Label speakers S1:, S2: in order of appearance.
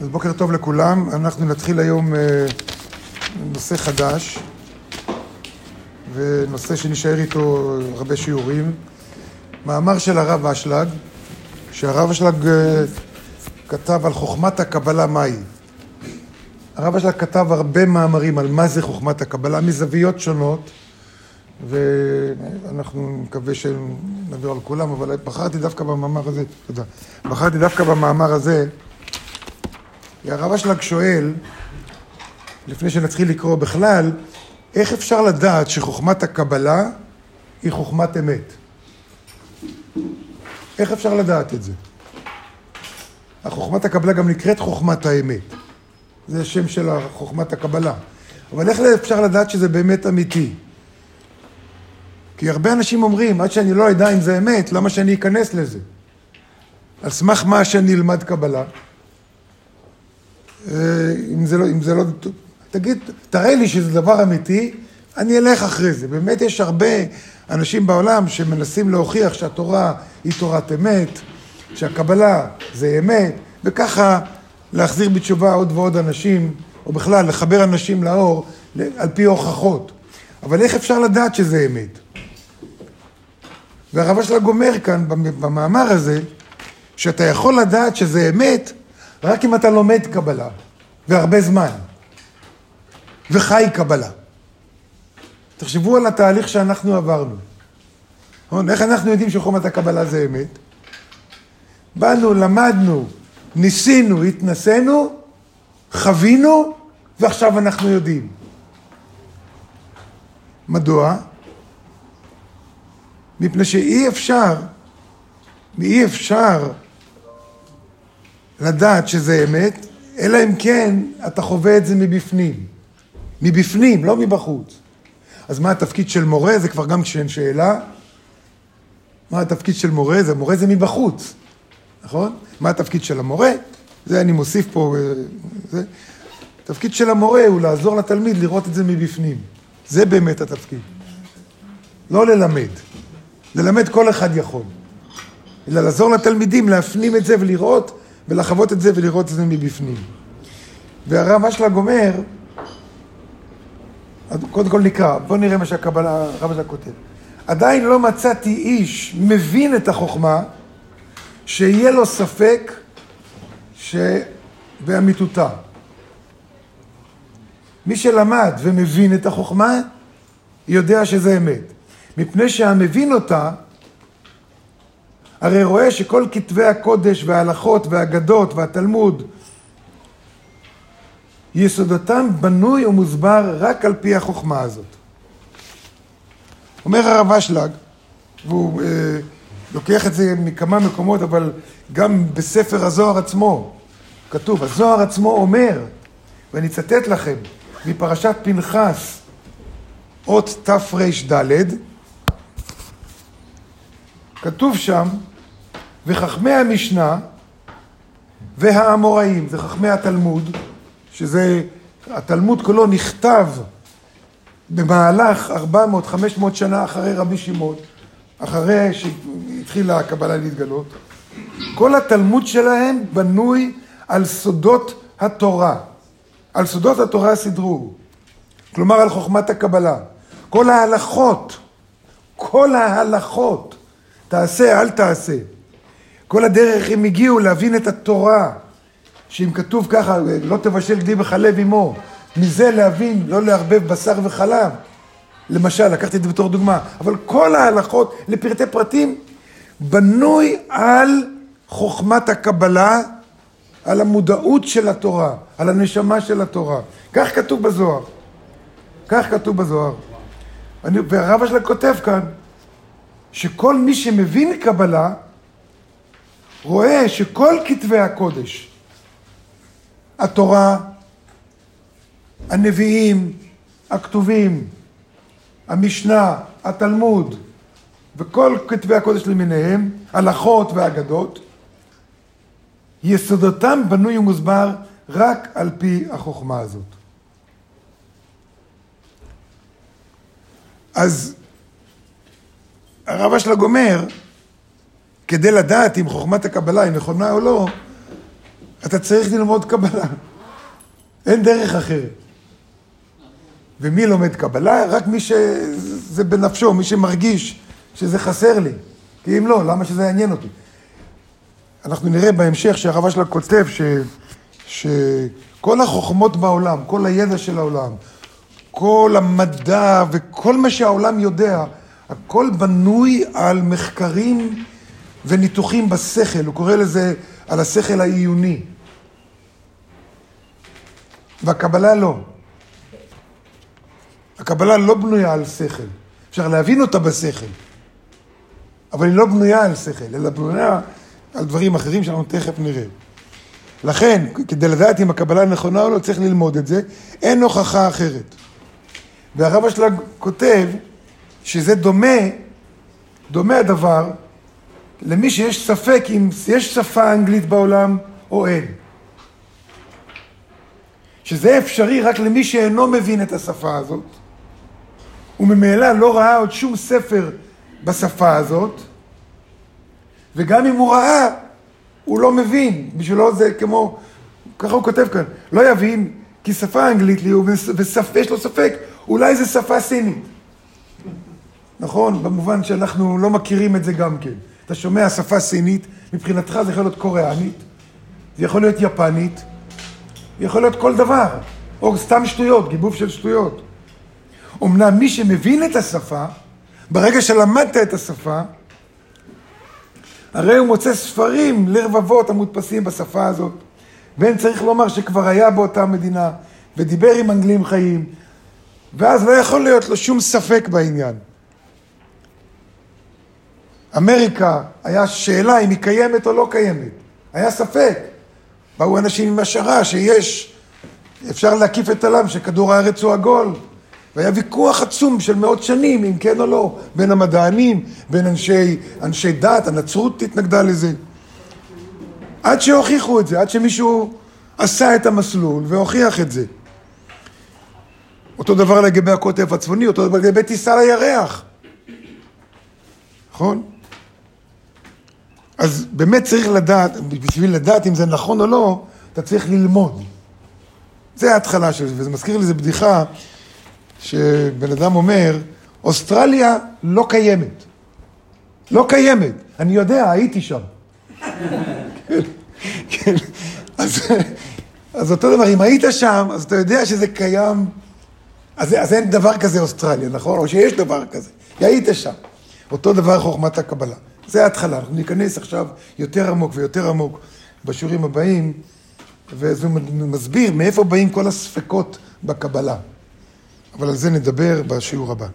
S1: אז בוקר טוב לכולם, אנחנו נתחיל היום אה, נושא חדש ונושא שנשאר איתו הרבה שיעורים. מאמר של הרב אשלג, שהרב אשלג אה, כתב על חוכמת הקבלה מהי. הרב אשלג כתב הרבה מאמרים על מה זה חוכמת הקבלה מזוויות שונות ואנחנו נקווה שנדבר על כולם, אבל בחרתי דווקא במאמר הזה, תודה, בחרתי דווקא במאמר הזה הרב אשלג שואל, לפני שנתחיל לקרוא בכלל, איך אפשר לדעת שחוכמת הקבלה היא חוכמת אמת? איך אפשר לדעת את זה? החוכמת הקבלה גם נקראת חוכמת האמת. זה השם של חוכמת הקבלה. אבל איך אפשר לדעת שזה באמת אמיתי? כי הרבה אנשים אומרים, עד שאני לא אדע אם זה אמת, למה שאני אכנס לזה? על סמך מה שאני אלמד קבלה? אה, אם זה לא, אם זה לא, תגיד, תראה לי שזה דבר אמיתי, אני אלך אחרי זה. באמת יש הרבה אנשים בעולם שמנסים להוכיח שהתורה היא תורת אמת, שהקבלה זה אמת, וככה להחזיר בתשובה עוד ועוד אנשים, או בכלל לחבר אנשים לאור על פי הוכחות. אבל איך אפשר לדעת שזה אמת? והרב אשלג אומר כאן במאמר הזה, שאתה יכול לדעת שזה אמת רק אם אתה לומד קבלה, והרבה זמן, וחי קבלה. תחשבו על התהליך שאנחנו עברנו. איך אנחנו יודעים שחומת הקבלה זה אמת? באנו, למדנו, ניסינו, התנסינו, חווינו, ועכשיו אנחנו יודעים. מדוע? מפני שאי אפשר, אי אפשר לדעת שזה אמת, אלא אם כן אתה חווה את זה מבפנים. מבפנים, לא מבחוץ. אז מה התפקיד של מורה? זה כבר גם כשאין שאלה. מה התפקיד של מורה? זה מורה זה מבחוץ, נכון? מה התפקיד של המורה? זה אני מוסיף פה, אה, זה. התפקיד של המורה הוא לעזור לתלמיד לראות את זה מבפנים. זה באמת התפקיד. לא ללמד. ללמד כל אחד יכול. אלא לעזור לתלמידים להפנים את זה ולראות ולחוות את זה ולראות את זה מבפנים. והרב אשלג אומר, קודם כל נקרא, בואו נראה מה שהקבלה, הרב אשלג כותב. עדיין לא מצאתי איש מבין את החוכמה, שיהיה לו ספק שבאמיתותה. מי שלמד ומבין את החוכמה, יודע שזה אמת. מפני שהמבין אותה, הרי רואה שכל כתבי הקודש וההלכות והאגדות והתלמוד, יסודתם בנוי ומוסבר רק על פי החוכמה הזאת. אומר הרב אשלג, והוא אה, לוקח את זה מכמה מקומות, אבל גם בספר הזוהר עצמו, כתוב, הזוהר עצמו אומר, ואני אצטט לכם, מפרשת פנחס, אות תר"ד, כתוב שם, וחכמי המשנה והאמוראים, זה חכמי התלמוד, שזה, התלמוד כולו נכתב במהלך 400-500 שנה אחרי רבי שמעון, אחרי שהתחילה הקבלה להתגלות. כל התלמוד שלהם בנוי על סודות התורה. על סודות התורה סידרו. כלומר על חוכמת הקבלה. כל ההלכות, כל ההלכות תעשה, אל תעשה. כל הדרך הם הגיעו להבין את התורה, שאם כתוב ככה, לא תבשל גדי בחלב עמו, מזה להבין, לא לערבב בשר וחלב. למשל, לקחתי את זה בתור דוגמה, אבל כל ההלכות לפרטי פרטים בנוי על חוכמת הקבלה, על המודעות של התורה, על הנשמה של התורה. כך כתוב בזוהר. כך כתוב בזוהר. אני, והרב השלה כותב כאן, שכל מי שמבין קבלה, רואה שכל כתבי הקודש, התורה, הנביאים, הכתובים, המשנה, התלמוד וכל כתבי הקודש למיניהם, הלכות ואגדות, יסודותם בנוי ומוסבר רק על פי החוכמה הזאת. אז הרב אשלג אומר, כדי לדעת אם חוכמת הקבלה היא נכונה או לא, אתה צריך ללמוד קבלה. אין דרך אחרת. ומי לומד קבלה? רק מי שזה בנפשו, מי שמרגיש שזה חסר לי. כי אם לא, למה שזה יעניין אותי? אנחנו נראה בהמשך שהרב אשלה כותב ש, שכל החוכמות בעולם, כל הידע של העולם, כל המדע וכל מה שהעולם יודע, הכל בנוי על מחקרים וניתוחים בשכל, הוא קורא לזה על השכל העיוני. והקבלה לא. הקבלה לא בנויה על שכל. אפשר להבין אותה בשכל, אבל היא לא בנויה על שכל, אלא בנויה על דברים אחרים שאנחנו תכף נראה. לכן, כדי לדעת אם הקבלה נכונה או לא, צריך ללמוד את זה. אין הוכחה אחרת. והרב השלג כותב שזה דומה, דומה הדבר למי שיש ספק אם יש שפה אנגלית בעולם או אין. שזה אפשרי רק למי שאינו מבין את השפה הזאת, וממילא לא ראה עוד שום ספר בשפה הזאת, וגם אם הוא ראה, הוא לא מבין. בשבילו זה כמו, ככה הוא כותב כאן, לא יבין, כי שפה אנגלית לי, ויש לו ספק, אולי זו שפה סינית. נכון? במובן שאנחנו לא מכירים את זה גם כן. אתה שומע שפה סינית, מבחינתך זה יכול להיות קוריאנית, זה יכול להיות יפנית, זה יכול להיות כל דבר, או סתם שטויות, גיבוב של שטויות. אמנם מי שמבין את השפה, ברגע שלמדת את השפה, הרי הוא מוצא ספרים לרבבות המודפסים בשפה הזאת. ואין צריך לומר שכבר היה באותה מדינה, ודיבר עם אנגלים חיים, ואז לא יכול להיות לו שום ספק בעניין. אמריקה, היה שאלה אם היא קיימת או לא קיימת. היה ספק. באו אנשים עם השערה שיש, אפשר להקיף את העולם, שכדור הארץ הוא עגול. והיה ויכוח עצום של מאות שנים, אם כן או לא, בין המדענים, בין אנשי, אנשי דת, הנצרות התנגדה לזה. עד שהוכיחו את זה, עד שמישהו עשה את המסלול והוכיח את זה. אותו דבר לגבי הקוטב הצפוני, אותו דבר לגבי טיסה לירח. נכון? אז באמת צריך לדעת, בשביל לדעת אם זה נכון או לא, אתה צריך ללמוד. זה ההתחלה של זה, וזה מזכיר לי איזה בדיחה שבן אדם אומר, אוסטרליה לא קיימת. לא קיימת. אני יודע, הייתי שם. כן, כן. אז, אז אותו דבר, אם היית שם, אז אתה יודע שזה קיים, אז, אז אין דבר כזה אוסטרליה, נכון? או שיש דבר כזה. היית שם. אותו דבר חוכמת הקבלה. זה ההתחלה, אנחנו ניכנס עכשיו יותר עמוק ויותר עמוק בשיעורים הבאים, וזה מסביר מאיפה באים כל הספקות בקבלה. אבל על זה נדבר בשיעור הבא.